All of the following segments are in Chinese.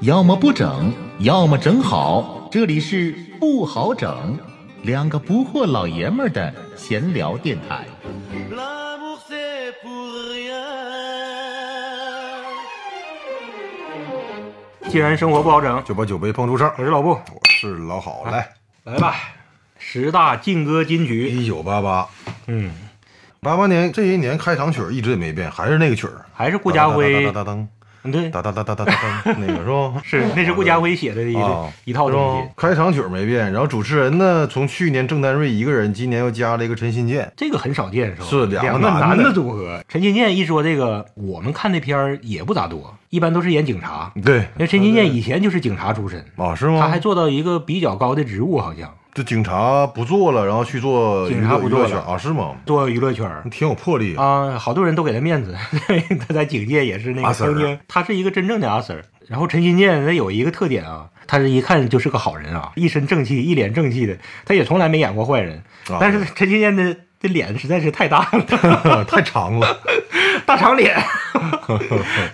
要么不整，要么整好。这里是不好整，两个不惑老爷们儿的闲聊电台。既然生活不好整，就把酒杯碰出声。我是老布，我是老好，来，来吧，十大劲歌金曲。一九八八，嗯，八八年这些年开场曲一直也没变，还是那个曲儿，还是顾家辉哒，哒哒嗯对，哒哒哒哒哒哒哒，那个是吧？是那是顾家辉写的一啊 一套东西。开场曲没变，然后主持人呢，从去年郑丹瑞一个人，今年又加了一个陈新建。这个很少见，是吧？是两个男的组合。陈新建一说这个，我们看的片儿也不咋多，一般都是演警察。对因为陈新建以前就是警察出身，啊，是吗？他还做到一个比较高的职务，好像就警察不做了，然后去做警娱乐察不做了啊？是吗？做娱乐圈。挺有魄力啊。啊，好多人都给他面子，他在警界也是那个他是一个真正的阿 Sir。然后陈新建他有一个特点啊，他是一看就是个好人啊，一身正气，一脸正气的，他也从来没演过坏人。啊但是陈新建的这脸实在是太大了，太长了，大长脸。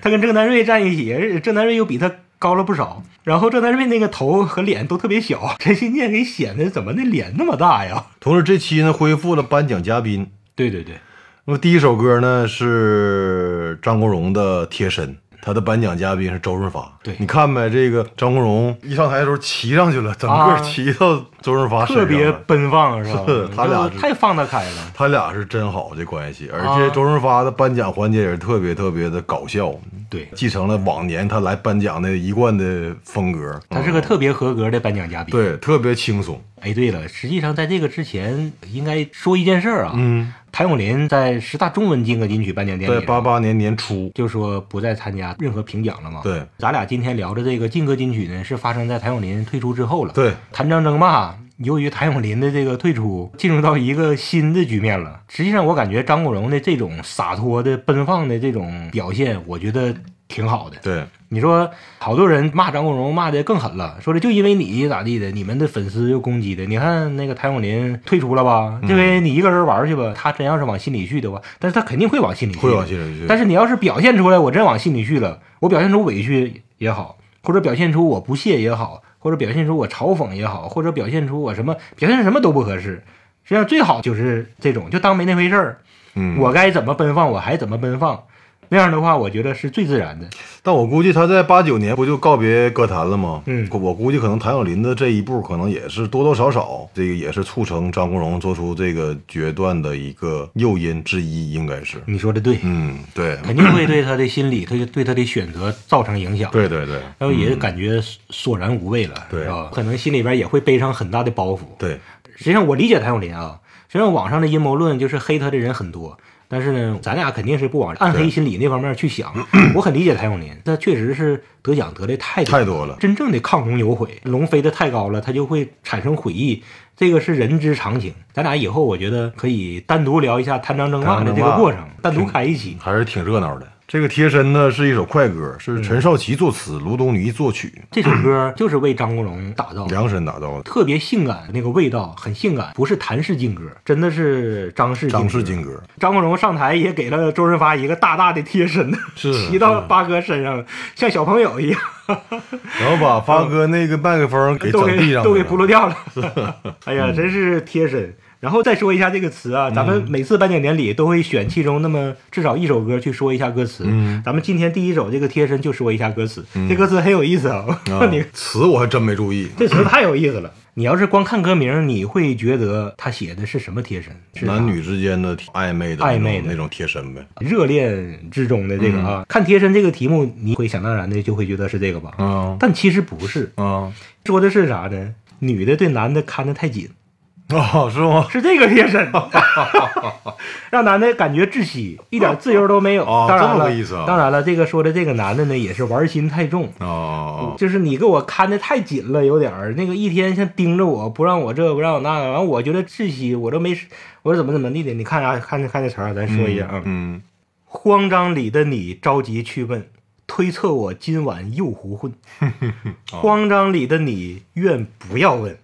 他跟郑南瑞站一起，郑南瑞又比他高了不少，然后郑丹瑞那个头和脸都特别小，陈新建给显得怎么那脸那么大呀？同时这期呢恢复了颁奖嘉宾。对对对，那么第一首歌呢是张国荣的《贴身》，他的颁奖嘉宾是周润发。对你看呗，这个张国荣一上台的时候骑上去了，整啊个骑到周润发身上特别了。奔放是吧？是 他俩是太放得开了。他俩是真好这关系，而啊且周润发的颁奖环节也是特别特别的搞笑，对，继承了往年他来颁奖的一贯的风格。他是个特别合格的颁奖嘉宾。，对，特别轻松。哎，对了，实际上在这个之前，应该说一件事儿啊。嗯，谭咏麟在十大中文金歌金曲颁奖典礼在上，八八年年初，就说不再参加任何评奖了嘛。，对咱俩今天聊的这个劲歌金曲呢，是发生在谭咏麟退出之后了。，对，谭张争霸，由于谭咏麟的这个退出，进入到一个新的局面了。实际上，我感觉张国荣的这种洒脱的、奔放的这种表现，我觉得挺好的。对，你说好多人骂张国荣骂的更狠了，说的就因为你咋地的，你们的粉丝又攻击的。你看那个谭咏麟退出了吧，嗯这回你一个人玩去吧。他真要是往心里去的话，但是他肯定会往心里去，会往心里去。但是你要是表现出来，我真往心里去了，我表现出委屈也好，或者表现出我不屑也好，或者表现出我嘲讽也好，或者表现出我什么表现什么都不合适。实际上最好就是这种，就当没那回事儿。嗯，我该怎么奔放，我还怎么奔放。那样的话，我觉得是最自然的。但我估计他在八九年不就告别歌坛了吗？嗯我估计可能谭咏麟的这一步，可能也是多多少少，这个也是促成张国荣做出这个决断的一个诱因之一，应该是。你说的对，嗯，对，肯定会对他的心理，他对他的选择造成影响。对对对，然后也感觉索然无味了，对是吧？可能心里边也会背上很大的包袱。对，实际上我理解谭咏麟啊，实际上网上的阴谋论就是黑他的人很多，但是呢，咱俩肯定是不往暗黑心理那方面去想。我很理解谭咏麟，他确实是得奖得的太太多了真正的亢龙有悔，龙飞得太高了，他就会产生悔意，这个是人之常情。咱俩以后我觉得可以单独聊一下贪赃争霸的这个过程，单独开一期。还是挺热闹的。这个贴身呢是一首快歌，是陈少琪作词，卢东尼作曲，这首歌就是为张国荣打造的。量身打造的特别性感那个味道，很性感，不是谭氏劲歌，真的是张氏张氏劲歌。张国荣上台也给了周润发一个大大的贴身，是 骑到八哥身上，像小朋友一样，然后把发哥那个麦克风给都整地上给都给了扑噜掉了。哎呀，真是贴身。然后再说一下这个词啊，咱们每次颁奖典礼都会选其中那么至少一首歌去说一下歌词。嗯咱们今天第一首这个贴身就说一下歌词，这歌词很有意思啊。啊 你词我还真没注意。这词太有意思了。你要是光看歌名，你会觉得他写的是什么贴身？是男女之间的暧昧的暧昧的那种贴身呗。热恋之中的这个啊，看贴身这个题目，你会想当然的就会觉得是这个吧？啊但其实不是，啊说的是啥呢？女的对男的看得太紧，哦，是吗？是这个贴身，让男的感觉窒息，一点自由都没有。哦当然了，这么个意思啊当然了，这个说的这个男的呢，也是玩心太重。哦，就是你给我看的太紧了，有点儿那个一天像盯着我，不让我这不让我那个，完我觉得窒息，我都没，我说怎么怎么地的，你看啥、看这看这词儿啊，咱说一下啊。嗯，慌张里的你着急去问，推测我今晚又胡混。慌张里的你愿不要问，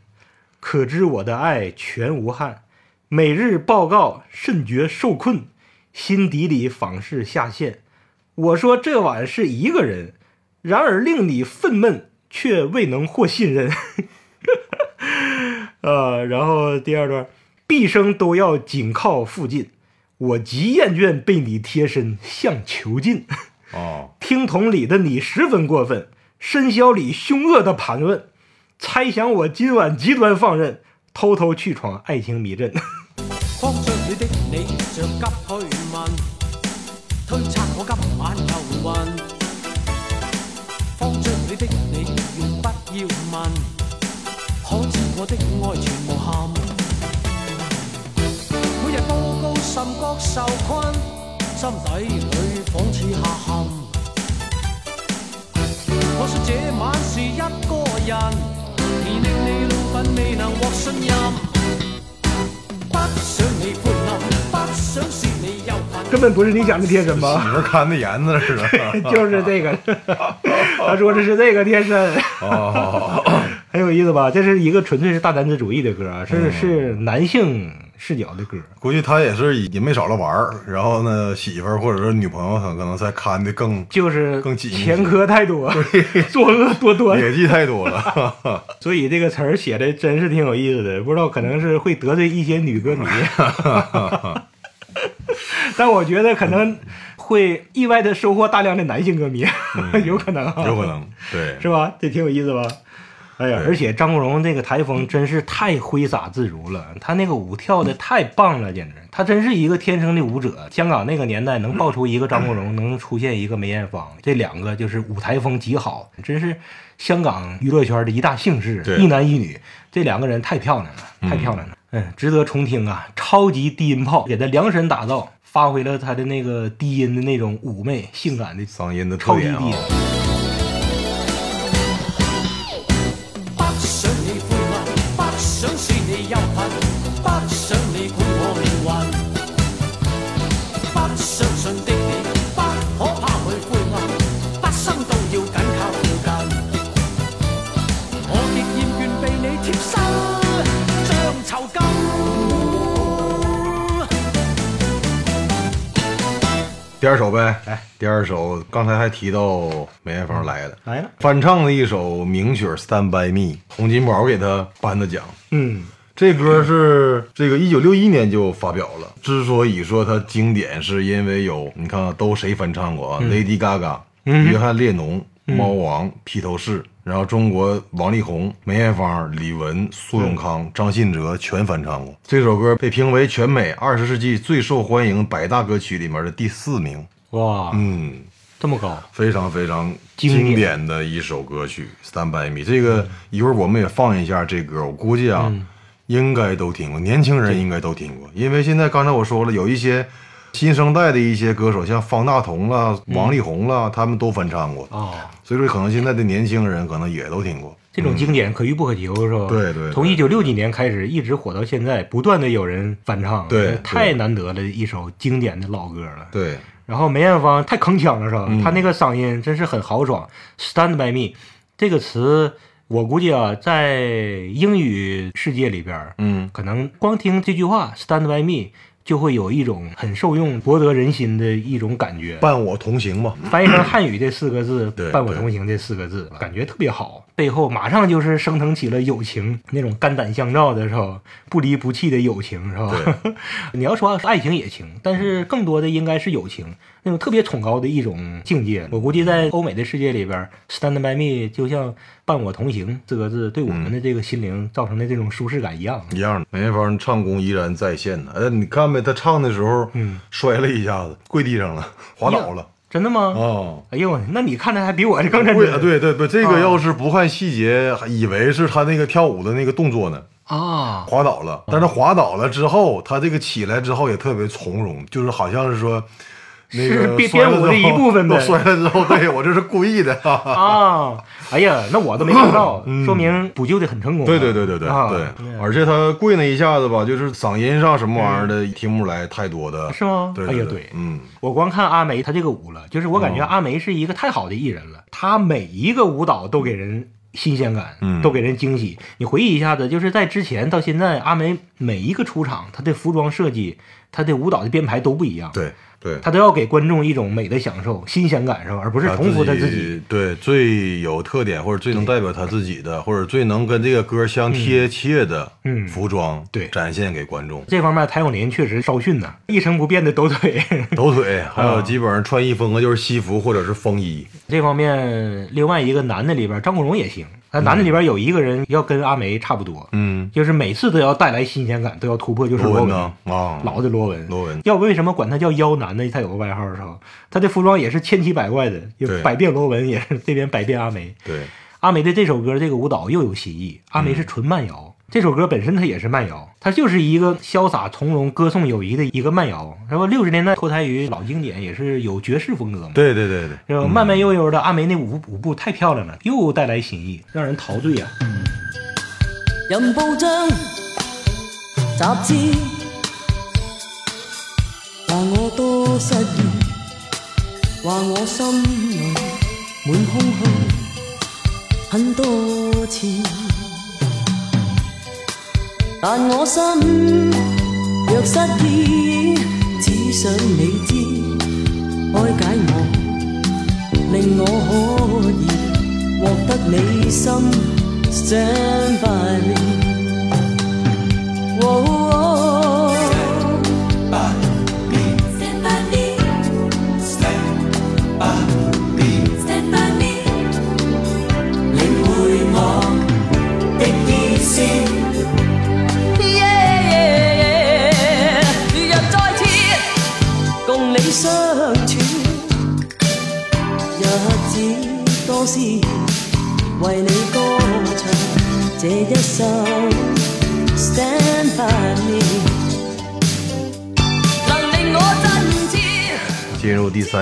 可知我的爱全无憾。每日报告甚觉受困，心底里仿是下陷。我说这晚是一个人，然而令你愤懑，却未能获信任。呃，然后第二段，毕生都要紧靠附近，我极厌倦被你贴身向囚禁。哦，听筒里的你十分过分，深宵里凶恶的盘问，猜想我今晚极端放任，偷偷去闯爱情迷阵。慌張了的你着急去問，推測我今晚又暈。慌張了的你願不要問，可知我的愛全無憾。每日高高甚覺受困，心底裏仿似下陷。我說這晚是一个人，你怒憤未能獲信任。不想你歡樂，不想是你憂恨。根本不是你想的贴身媳吧？妇 看的严子似的。就是这个，他说的是这个贴身，哦，很有意思吧？这是一个纯粹是大男子主义的歌啊，是是男性视角的歌。估计他也是也没少了玩儿，然后呢，媳妇儿或者是女朋友，他可能才看的更就是更紧前科太多，作恶多端，业绩太多了。所以这个词儿写的真是挺有意思的。不知道可能是会得罪一些女歌迷，但我觉得可能会意外的收获大量的男性歌迷，有可能啊，有可能，对，是吧？这挺有意思吧？哎呀，而且张国荣这个台风真是太挥洒自如了，他那个舞跳的太棒了，简直，他真是一个天生的舞者。香港那个年代能爆出一个张国荣，能出现一个梅艳芳，这两个就是舞台风极好，真是香港娱乐圈的一大幸事，一男一女，这两个人太漂亮了，太漂亮了，嗯，值得重听啊！超级低音炮给他量身打造，发挥了他的那个低音的那种妩媚、性感的嗓音的特超级低音。。第二首呗，来，第二首刚才还提到梅艳芳来的，来了，翻唱的一首名曲《Stand by Me》，洪金宝给他颁的奖。嗯。这歌是这个一九六一年就发表了。之所以说它经典，是因为有你看看，都谁翻唱过啊、l a d y Gaga、约翰列侬、猫王、披头士，然后中国王力宏、梅艳芳、李玟、苏永康、张信哲全翻唱过。这首歌被评为全美二十世纪最受欢迎百大歌曲里面的第四名。哇，嗯，这么高，非常非常经典的一首歌曲《Stand by Me》。这个一会儿我们也放一下这歌，我估计啊，应该都听过，年轻人应该都听过，因为现在刚才我说了，有一些新生代的一些歌手，像方大同啦、王力宏啦，他们都翻唱过，哦，所以说可能现在的年轻人可能也都听过。这种经典可遇不可求，是吧？对对对从一九六几年开始，一直火到现在，不断的有人翻唱，对太难得了一首经典的老歌了。对，然后梅艳芳太铿锵了，是吧？嗯她那个嗓音真是很豪爽。Stand by me 这个词，我估计啊，在英语世界里边，嗯，可能光听这句话 “Stand by me” 就会有一种很受用、博得人心的一种感觉。伴我同行嘛。翻译成汉语这四个字，伴我同行这四个字，感觉特别好。背后马上就是升腾起了友情，那种肝胆相照的时候，不离不弃的友情，是吧？你要说爱情也行，但是更多的应该是友情，那种特别崇高的一种境界。我估计在欧美的世界里边，“Stand by me” 就像“伴我同行”四个字对我们的这个心灵造成的这种舒适感一样。一样的，梅艳芳唱功依然在线呢。哎，你看呗，她唱的时候，嗯，摔了一下子，跪地上了，滑倒了。真的吗？哦，哎呦，那你看的还比我这更真。对对对，这啊个要是不看细节，还以为是他那个跳舞的那个动作呢，啊，滑倒了。但是滑倒了之后，他这个起来之后也特别从容，就是好像是说，那是个 编编舞的一部分呗都摔了之后，对我这是故意的。啊，哎呀，那我都没看到，说明补救的很成功啊。对对对对对啊对，而且他跪那一下子吧，就是嗓音上什么玩意儿的听不出来太多的，是吗对哎呀对对嗯，我光看阿梅她这个舞了，就是我感觉哦阿梅是一个太好的艺人了，她每一个舞蹈都给人新鲜感，嗯都给人惊喜。你回忆一下子，就是在之前到现在，阿梅每一个出场，她的服装设计她的舞蹈的编排都不一样，对对，他都要给观众一种美的享受、新鲜感受，而不是重复他自己。己对最有特点或者最能代表他自己的，或者最能跟这个歌相贴切的嗯服装，对展现给观众。这方面，谭咏麟确实稍逊呐，一成不变的抖腿。抖腿，还有啊基本上穿衣风格就是西服或者是风衣。这方面，另外一个男的里边，张国荣也行。他男的里边有一个人要跟阿梅差不多，嗯，就是每次都要带来新鲜感，都要突破，就是罗文啊，老的罗文。罗文要不为什么管他叫妖男呢？他有个外号是吧？他的服装也是千奇百怪的，有百变罗文，也是这边百变阿梅。对，阿梅的这首歌这个舞蹈又有新意，阿梅是纯慢摇。这首歌本身它也是慢摇，它就是一个潇洒从容、歌颂友谊的一个慢摇。然后六十年代脱胎于老经典，也是有爵士风格嘛。对对对对，是吧？慢慢悠悠的，阿梅那舞舞步太漂亮了，又带来新意，让人陶醉呀、任報章、雜誌話我多失意，話我心裏滿空虛很多次，但我心若失意，只想你知，开解我，令我可以获得你心。Stand by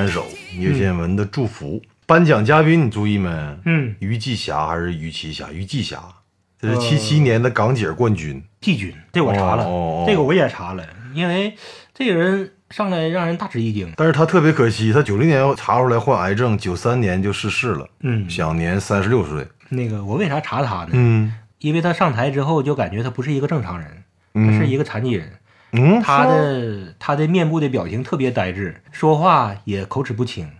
三首叶倩文的《祝福》。颁奖嘉宾你注意没？嗯，于继霞还是于琦霞？于继霞，这是七七年的港姐冠军。季军，这我查了，这个我也查了，因为这个人上来让人大吃一惊。但是他特别可惜，他九零年查出来患癌症，九三年就逝世了，嗯，享年三十六岁。那个我为啥查他呢？嗯因为他上台之后就感觉他不是一个正常人，他嗯是一个残疾人。嗯，他的他的面部的表情特别呆滞，说话也口齿不清。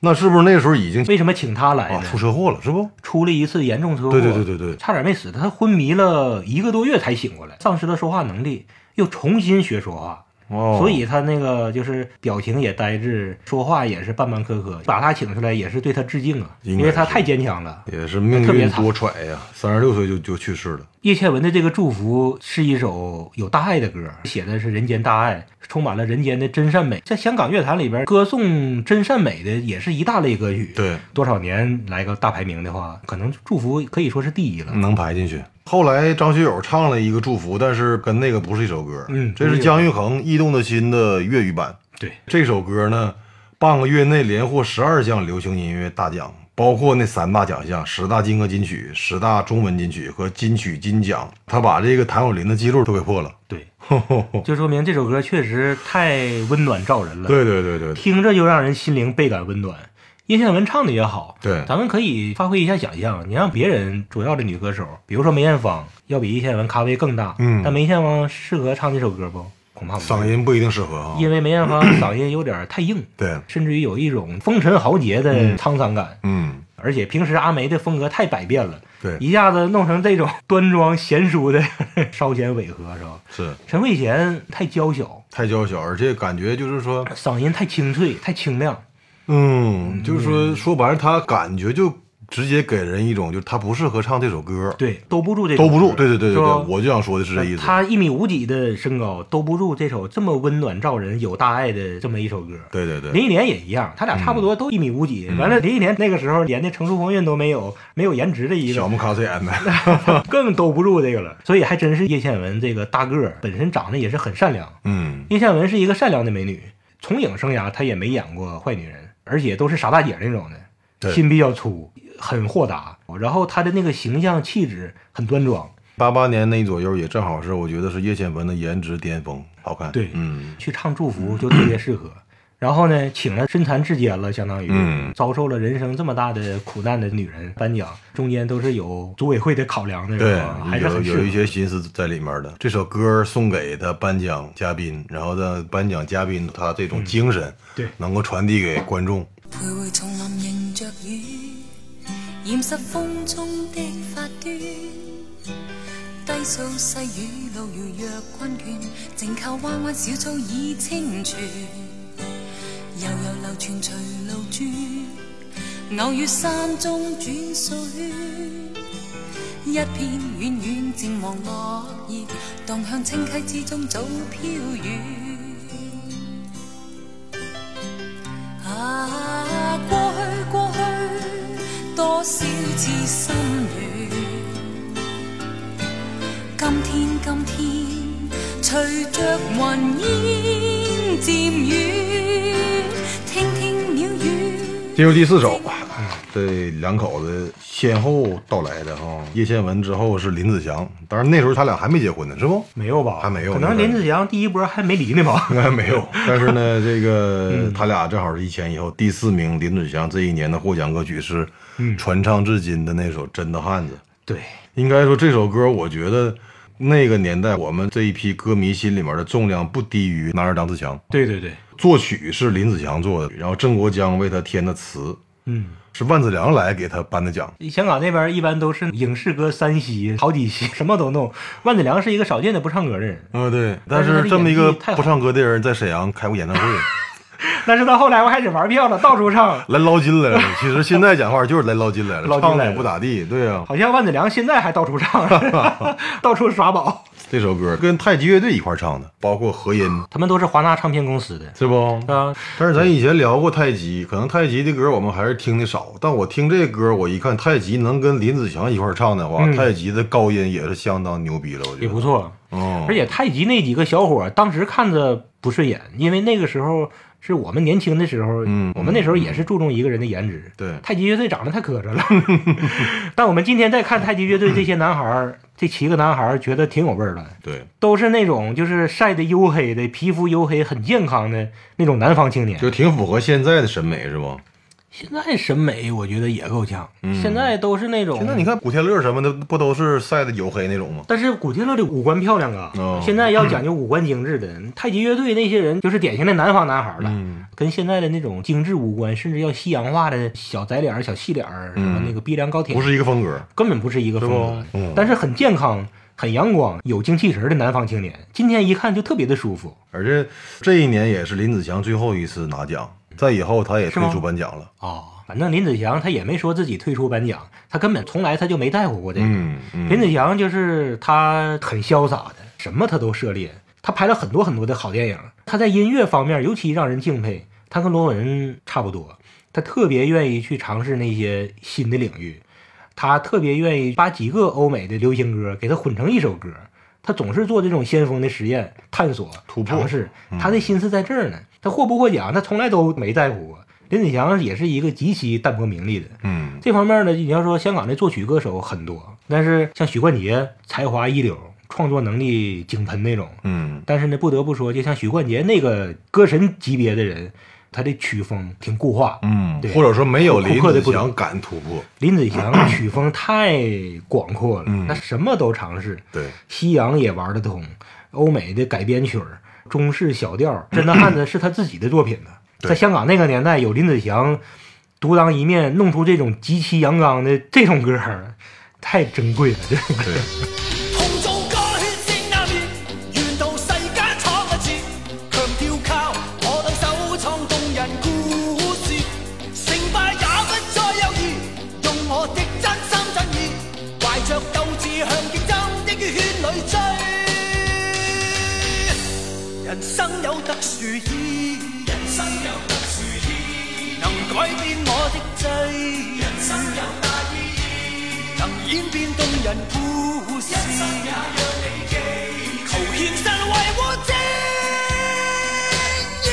那是不是那时候已经为什么请他来啊呢？出车祸了？是不？出了一次严重车祸，对对对对对差点没死。他昏迷了一个多月才醒过来，丧失了说话能力，又重新学说话。哦，所以他那个就是表情也呆滞，说话也是半半磕磕。把他请出来也是对他致敬啊，因为他太坚强了。也是命运多舛呀，三十六岁就就去世了。叶倩文的这个《祝福》是一首有大爱的歌，写的是人间大爱，充满了人间的真善美。在香港乐坛里边，歌颂真善美的也是一大类歌曲。，对，多少年来个大排名的话，可能《祝福》可以说是第一了。能排进去。后来张学友唱了一个《祝福》，但是跟那个不是一首歌，嗯这是姜育恒《驿动的心》的粤语版。对，这首歌呢，半个月内连获十二项流行音乐大奖，包括那三大奖项：十大金歌金曲、十大中文金曲和金曲金奖。他把这个谭咏麟的记录都给破了。对，就说明这首歌确实太温暖照人了。，对对对对，听着就让人心灵倍感温暖。叶倩文唱的也好，对咱们可以发挥一下想象。你让别人主要的女歌手，比如说梅艳芳，要比叶倩文咖位更大，嗯但梅艳芳适合唱这首歌不？恐怕不嗓音不一定适合啊。因为梅艳芳 嗓音有点太硬，对，甚至于有一种风尘豪杰的沧桑感。嗯，而且平时阿梅的风格太百变了，对，一下子弄成这种端庄贤淑的 稍显违和，是吧？是陈慧娴太娇小，太娇小，而且感觉就是说，嗓音太清脆、太清亮。嗯，就是说说白了，他感觉就直接给人一种，就是他不适合唱这首歌，对，兜不住这首兜不住。对对对对对，我就想说的是这意思。他一米五几的身高，兜不住这首这么温暖照人、有大爱的这么一首歌。对对对，林忆莲也一样，他俩差不多都一米五几。完了，林忆莲那个时候连那成熟风韵都没有，没有颜值的一个，小木卡翠演的，更兜不住这个了。所以还真是叶倩文这个大个儿本身长得也是很善良。嗯，叶倩文是一个善良的美女，从影生涯她也没演过坏女人，而且都是傻大姐那种的，心比较粗，很豁达。然后她的那个形象气质很端庄。八八年那左右也正好是我觉得是叶倩文的颜值巅峰，好看。对嗯，去唱祝福就特别适合。然后呢，请了身残志坚了，相当于、嗯遭受了人生这么大的苦难的女人颁奖，中间都是有组委会的考量的，对，还是有一些心思在里面的。这首歌送给他颁奖嘉宾，然后呢，颁奖嘉宾他这种精神，对能够传递给观众。徘徊丛林迎着雨，染湿风中的发端。低诉细雨路遙若困倦，静靠弯弯小草已清泉。悠悠流傳隨路轉，偶遇山中轉水。一片遠遠漸黃落葉，蕩向清溪之中早飄遠。啊，過去過去，多少次心軟。今天今天，隨着雲煙漸遠，进入第四首，这两口子先后到来的哈。叶倩文之后是林子祥，当然那时候他俩还没结婚呢，是不？没有吧？还没有可能林子祥第一波还没离呢吧？应 该没有。但是呢，这个他俩正好是一前一后。第四名林子祥这一年的获奖歌曲是传唱至今的那首《真的汉子》。对，应该说这首歌，我觉得那个年代我们这一批歌迷心里面的重量不低于《男儿当自强》。对对对，作曲是林子祥做的，然后郑国江为他填的词，嗯。是万梓良来给他颁的奖。香港那边一般都是影视歌三栖，好几栖，什么都弄。万梓良是一个少见的不唱歌的人，啊，对，但但是这么一个不唱歌的人在沈阳开过演唱会，但是到后来我开始玩票了，到处唱。来捞金来了。其实现在讲话就是来捞金来了，捞金也不咋地。对呀、好像万梓良现在还到处唱，到处耍宝。这首歌跟太极乐队一块唱的，包括和音，他们都是华纳唱片公司的是不？啊，但是咱以前聊过太极，可能太极的歌我们还是听的少。但我听这歌，我一看太极能跟林子祥一块唱的话，嗯太极的高音也是相当牛逼了，我觉得也不。错。哦，而且太极那几个小伙当时看着不顺眼，因为那个时候是我们年轻的时候，嗯我们那时候也是注重一个人的颜值。对太极乐队长得太磕碜了，但我们今天再看太极乐队这些男孩儿，这七个男孩儿，觉得挺有味儿的。对，都是那种就是晒得黝黑的，皮肤黝黑，很健康的那种南方青年。就挺符合现在的审美，是不？现在审美我觉得也够呛，嗯现在都是那种。现在你看古天乐什么的，不都是晒的黝黑那种吗？但是古天乐的五官漂亮啊，哦现在要讲究五官精致的。太极乐队那些人就是典型的南方男孩了，嗯跟现在的那种精致五官，甚至要西洋化的小窄脸、小细脸，什么那个鼻梁高挺，不是一个风格。根本不是一个风格但是很健康、很阳光、有精气神的南方青年，今天一看就特别的舒服。而且这一年也是林子祥最后一次拿奖，在以后他也退出颁奖了。哦，反正林子祥他也没说自己退出颁奖，他根本从来他就没在乎过这个。嗯嗯，林子祥就是他很潇洒的，什么他都涉猎。他拍了很多很多的好电影，他在音乐方面尤其让人敬佩。他跟罗文差不多，他特别愿意去尝试那些新的领域，他特别愿意把几个欧美的流行歌给他混成一首歌。他总是做这种先锋的实验、探索、突破尝试。他的心思在这儿呢。他获不获奖，他从来都没在乎过。林子祥也是一个极其淡泊名利的，嗯这方面呢，你要说香港的作曲歌手很多，但是像许冠杰才华一流，创作能力井喷那种。嗯但是呢，不得不说，就像许冠杰那个歌神级别的人，他的曲风挺固化。嗯对，或者说没有林子祥敢突破。林子祥曲风太广阔了，嗯他什么都尝试，对，西洋也玩得通，欧美的改编曲儿、中式小调，真的汉子是他自己的作品呢。在香港那个年代，有林子祥独当一面，弄出这种极其阳刚的这种歌儿，太珍贵了。这种歌人故事，人生也讓你記，求獻身維護正義。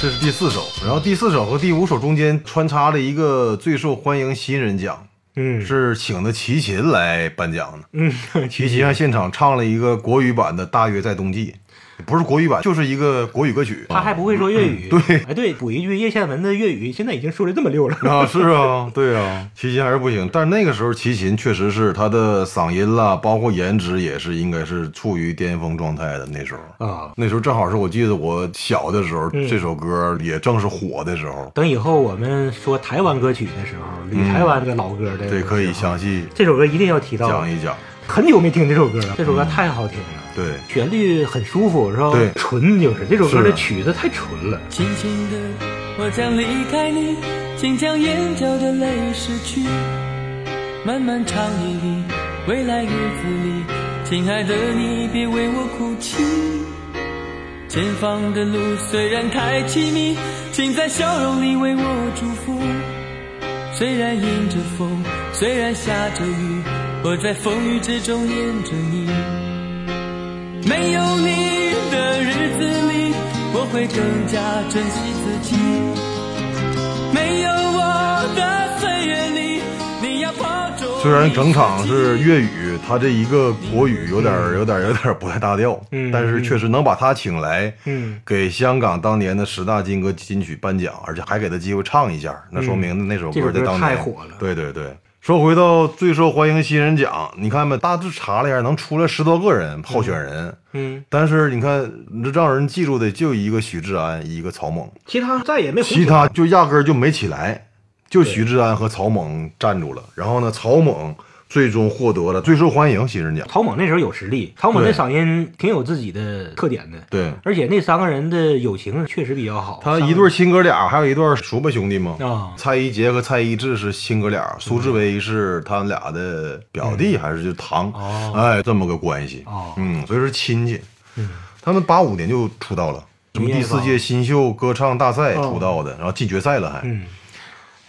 这是第四首，然后第四首和第五首中间穿插了一个最受欢迎新人奖，嗯是请的齐秦来颁奖的。嗯，齐秦在现场唱了一个国语版的《大约在冬季》，不是国语版，就是一个国语歌曲。他还不会说粤语。嗯对哎，对，补一句，叶倩文的粤语现在已经说的这么溜了。啊，是啊，对啊，齐秦还是不行。但是那个时候齐秦确实是他的嗓音啦，包括颜值也是应该是处于巅峰状态的那时候。啊，那时候正好是我记得我小的时候，嗯这首歌也正是火的时候。等以后我们说台湾歌曲的时候，捋台湾的老歌的，嗯对，可以详细这首歌一定要提到。讲一讲。很久没听这首歌了，这首歌太好听了。对，旋律很舒服，是吧？对纯就是这首歌的曲子太纯了。轻轻的，我将离开你，请将眼角的泪拭去。漫漫长夜里，未来日子里，亲爱的你别为我哭泣。前方的路虽然太凄迷，请在笑容里为我祝福。虽然迎着风，虽然下着雨，我在风雨之中念着你。没有你的日子里，我会更加珍惜自己。没有我的岁月里，你要保重。虽然整场是粤语，他这一个国语有点、有点、有点不太搭调，嗯但是确实能把他请来，嗯，给香港当年的十大金歌金曲颁奖，而且还给他机会唱一下，那说明那首歌歌在当年太火了对对对。说回到最受欢迎新人奖，你看吧，大致查了一下，能出来十多个人候选人，嗯，但是你看，这让人记住的就一个许志安，一个曹猛，其他再也没红其他就压根儿就没起来，就许志安和曹猛站住了。然后呢，曹猛最终获得了最受欢迎新人奖。曹猛那时候有实力，曹猛那嗓音挺有自己的特点的，对而且那三个人的友情确实比较好。他一对儿亲哥俩，还有一对儿叔伯兄弟嘛。啊，蔡一杰和蔡一智是亲哥俩，苏志威是他们俩的表弟还是就堂？哦哎，这么个关系。哦嗯，所以是亲戚。他们八五年就出道了，什么第四届新秀歌唱大赛哦出道的，然后进决赛了还。嗯，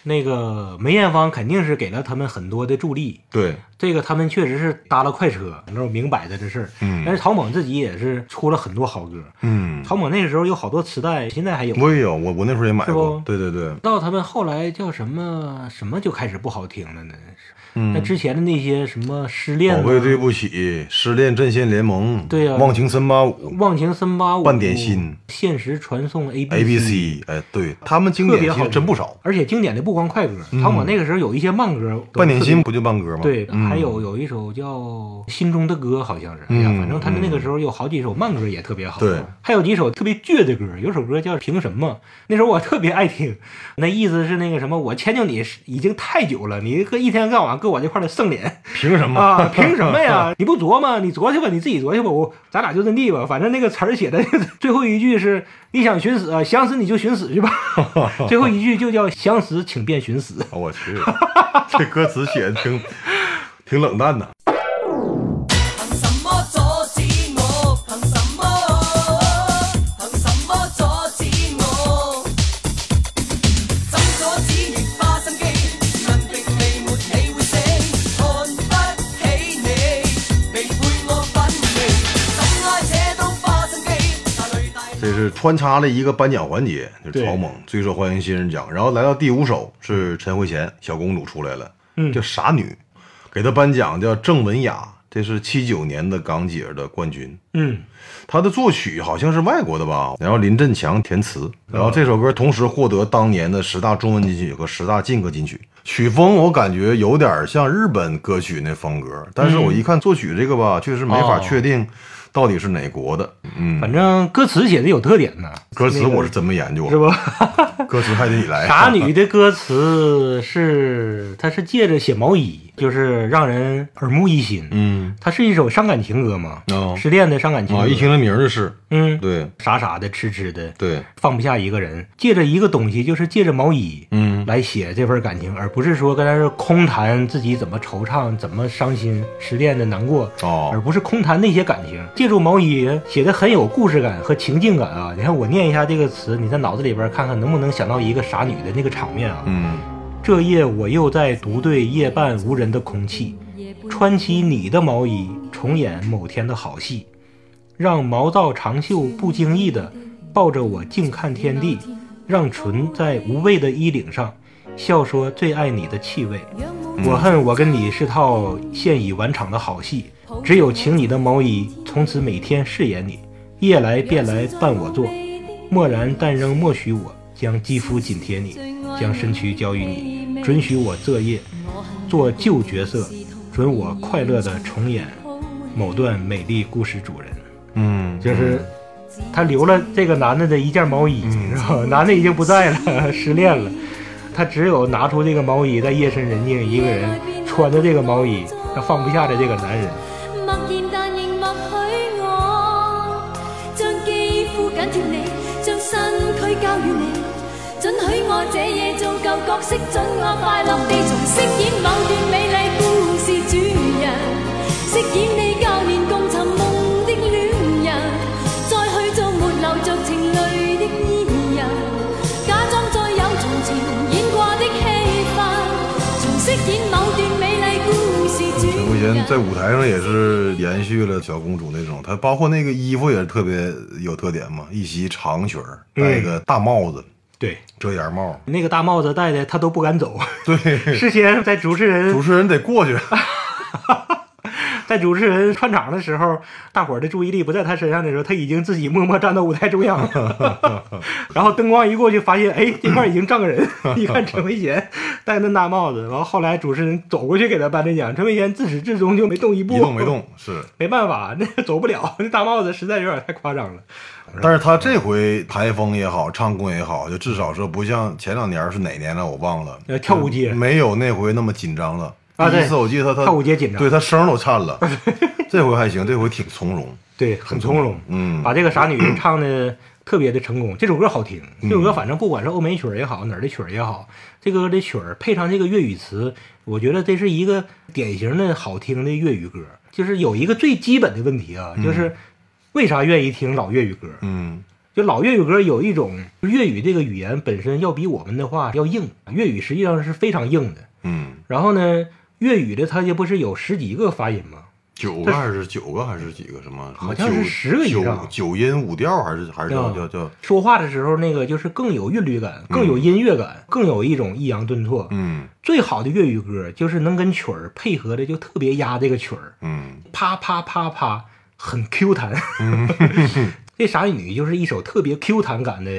那个梅艳芳肯定是给了他们很多的助力，对，这个他们确实是搭了快车，那是明摆的这事儿。嗯但是曹猛自己也是出了很多好歌。嗯，曹猛那个时候有好多磁带，现在还有。我也有，我我那时候也买过。对对对，到他们后来叫什么什么就开始不好听了呢？嗯。那之前的那些什么失恋、啊，宝贝对不起，失恋阵线联盟，对呀忘情三八五。忘情三八五、半点心、现实传送 A，A B C，哎，对他们经典其实真不少。而且经典的不光快歌，曹猛那个时候有一些慢歌，半点心不就慢歌吗？对，嗯。还有有一首叫《心中的歌》，好像是。哎呀，嗯反正他们那个时候有好几首慢歌也特别好。对，还有几首特别倔的歌，有首歌叫《凭什么》，那时候我特别爱听，那意思是那个什么，我迁就你已经太久了，你搁一天到晚搁我这块儿的圣脸凭什么？啊，凭什么 呀？你不琢磨，你琢去吧，你自己琢去吧，我咱俩就这地吧。反正那个词儿写的最后一句是你想寻死啊，想死你就寻死去吧。最后一句就叫想死请便寻死。我去，这歌词写的挺挺冷淡的。这是穿插了一个颁奖环节，就是草蜢最受欢迎新人奖。然后来到第五首是陈慧娴小公主出来了，嗯叫傻女，给她颁奖叫郑文雅，这是七九年的港姐的冠军。嗯，她的作曲好像是外国的吧，然后林振强填词，然后这首歌同时获得当年的十大中文金曲和十大劲歌金曲。曲风我感觉有点像日本歌曲那风格，但是我一看作曲这个吧，确实没法哦确定到底是哪国的。嗯，反正歌词写的有特点呢，歌词我是真没研究，是不？歌词还得你来。傻女的歌词是，她是借着写毛衣，就是让人耳目一新。嗯，它是一首伤感情歌嘛，哦失恋的伤感情歌。啊，一听这名儿就是，嗯，对傻傻的、痴痴的，对，放不下一个人，借着一个东西，就是借着毛衣，嗯来写这份感情，而不是说跟他是空谈自己怎么惆怅、怎么伤心、失恋的难过，哦而哦，不是空谈那些感情。借助毛衣写的很有故事感和情境感啊！你看我念一下这个词，你在脑子里边看看能不能想到一个傻女的那个场面啊？嗯这夜我又在独对夜半无人的空气，穿起你的毛衣，重演某天的好戏，让毛躁长袖不经意的抱着我静看天地，让唇在无味的衣领上笑说最爱你的气味。我恨我跟你是套现已完场的好戏，只有请你的毛衣从此每天饰演你，夜来便来伴我坐，默然但仍默许我将肌肤紧贴你，将身躯交于你，准许我这夜做旧角色，准我快乐的重演某段美丽故事主人。嗯，就是他留了这个男的的一件毛衣，嗯然后 男的已经不在了，失恋了，他只有拿出这个毛衣，在夜深人静，一个人穿着这个毛衣，他放不下的这个男人。色，准我快樂地重飾演某段美麗故事主人，飾演你舊年共尋夢的戀人，再去做沒流着情淚的伊人，假裝再有從前演過的戲份，重飾演某段美麗故事主陈慧人娴。在舞台上也是延续了小公主那种，她包括那个衣服也是特别有特点嘛，一袭长裙儿，戴一个大帽子，对，遮檐帽。那个大帽子戴的他都不敢走，对，事先在主持人主持人得过去。在主持人串场的时候，大伙儿的注意力不在他身上的时候，他已经自己默默站到舞台中央了。然后灯光一过去，发现哎，这块儿已经站个人。一看陈慧娴戴那大帽子，然后后来主持人走过去给他颁的奖，陈慧娴自始至终就没动一步，一动没动，是。没办法，那个走不了，那大帽子实在有点太夸张了。但是他这回台风也好，唱功也好，就至少说不像前两年是哪年了，我忘了。呃跳舞街没有那回那么紧张了。第一次我记得他他跳舞节紧张对他声都颤了。这回还行，这回挺从容。对，很从容，嗯把这个傻女人 唱的特别的成功。这首歌好听，这首歌反正不管是欧美曲儿也好，哪儿的曲儿也好，这个的曲儿配上这个粤语词，我觉得这是一个典型的好听的粤语歌。就是有一个最基本的问题啊，就是为啥愿意听老粤语歌？嗯就老粤语歌有一种粤语这个语言本身要比我们的话要硬，粤语实际上是非常硬的。嗯，然后呢，粤语的它这不是有十几个发音吗？九个还是九个还是几个什么？好像是十个以上九九音五调还是还是叫啊叫叫？说话的时候，那个就是更有韵律感，更有音乐感，更有一种抑扬顿挫。嗯最好的粤语歌就是能跟曲儿配合的，就特别压这个曲儿，嗯啪啪啪啪，很 Q 弹。这傻女就是一首特别 Q 弹感的，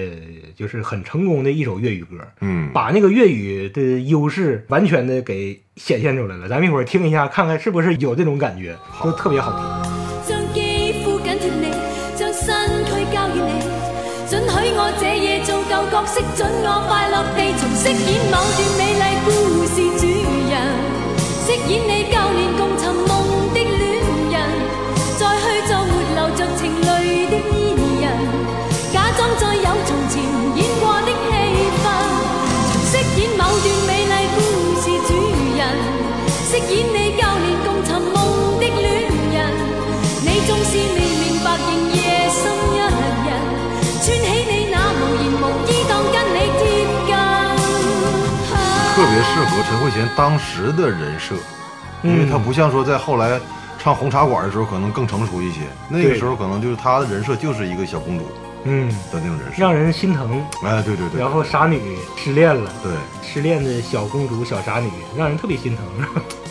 就是很成功的一首粤语歌，嗯，把那个粤语的优势完全的给显现出来了。咱们一会儿听一下，看看是不是有这种感觉，就特别好听。将肌肤紧贴你，将身躯交予你，准许我这夜做旧角色，准我快乐地重饰演某段美特别适合陈慧娴当时的人设，因为她不像说在后来唱红茶馆的时候可能更成熟一些，那个时候可能就是她的人设就是一个小公主嗯，的那种人设。让人心疼。哎，对对对，然后傻女失恋了，对。失恋的小公主、小傻女，让人特别心疼。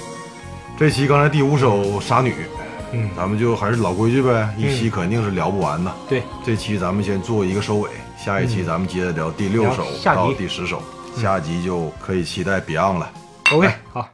这期刚才第五首《傻女》，嗯，咱们就还是老规矩呗，一期肯定是聊不完的。对，这期咱们先做一个收尾，下一期咱们接着聊第六首到第十首，下集就可以期待 Beyond 了。OK，好。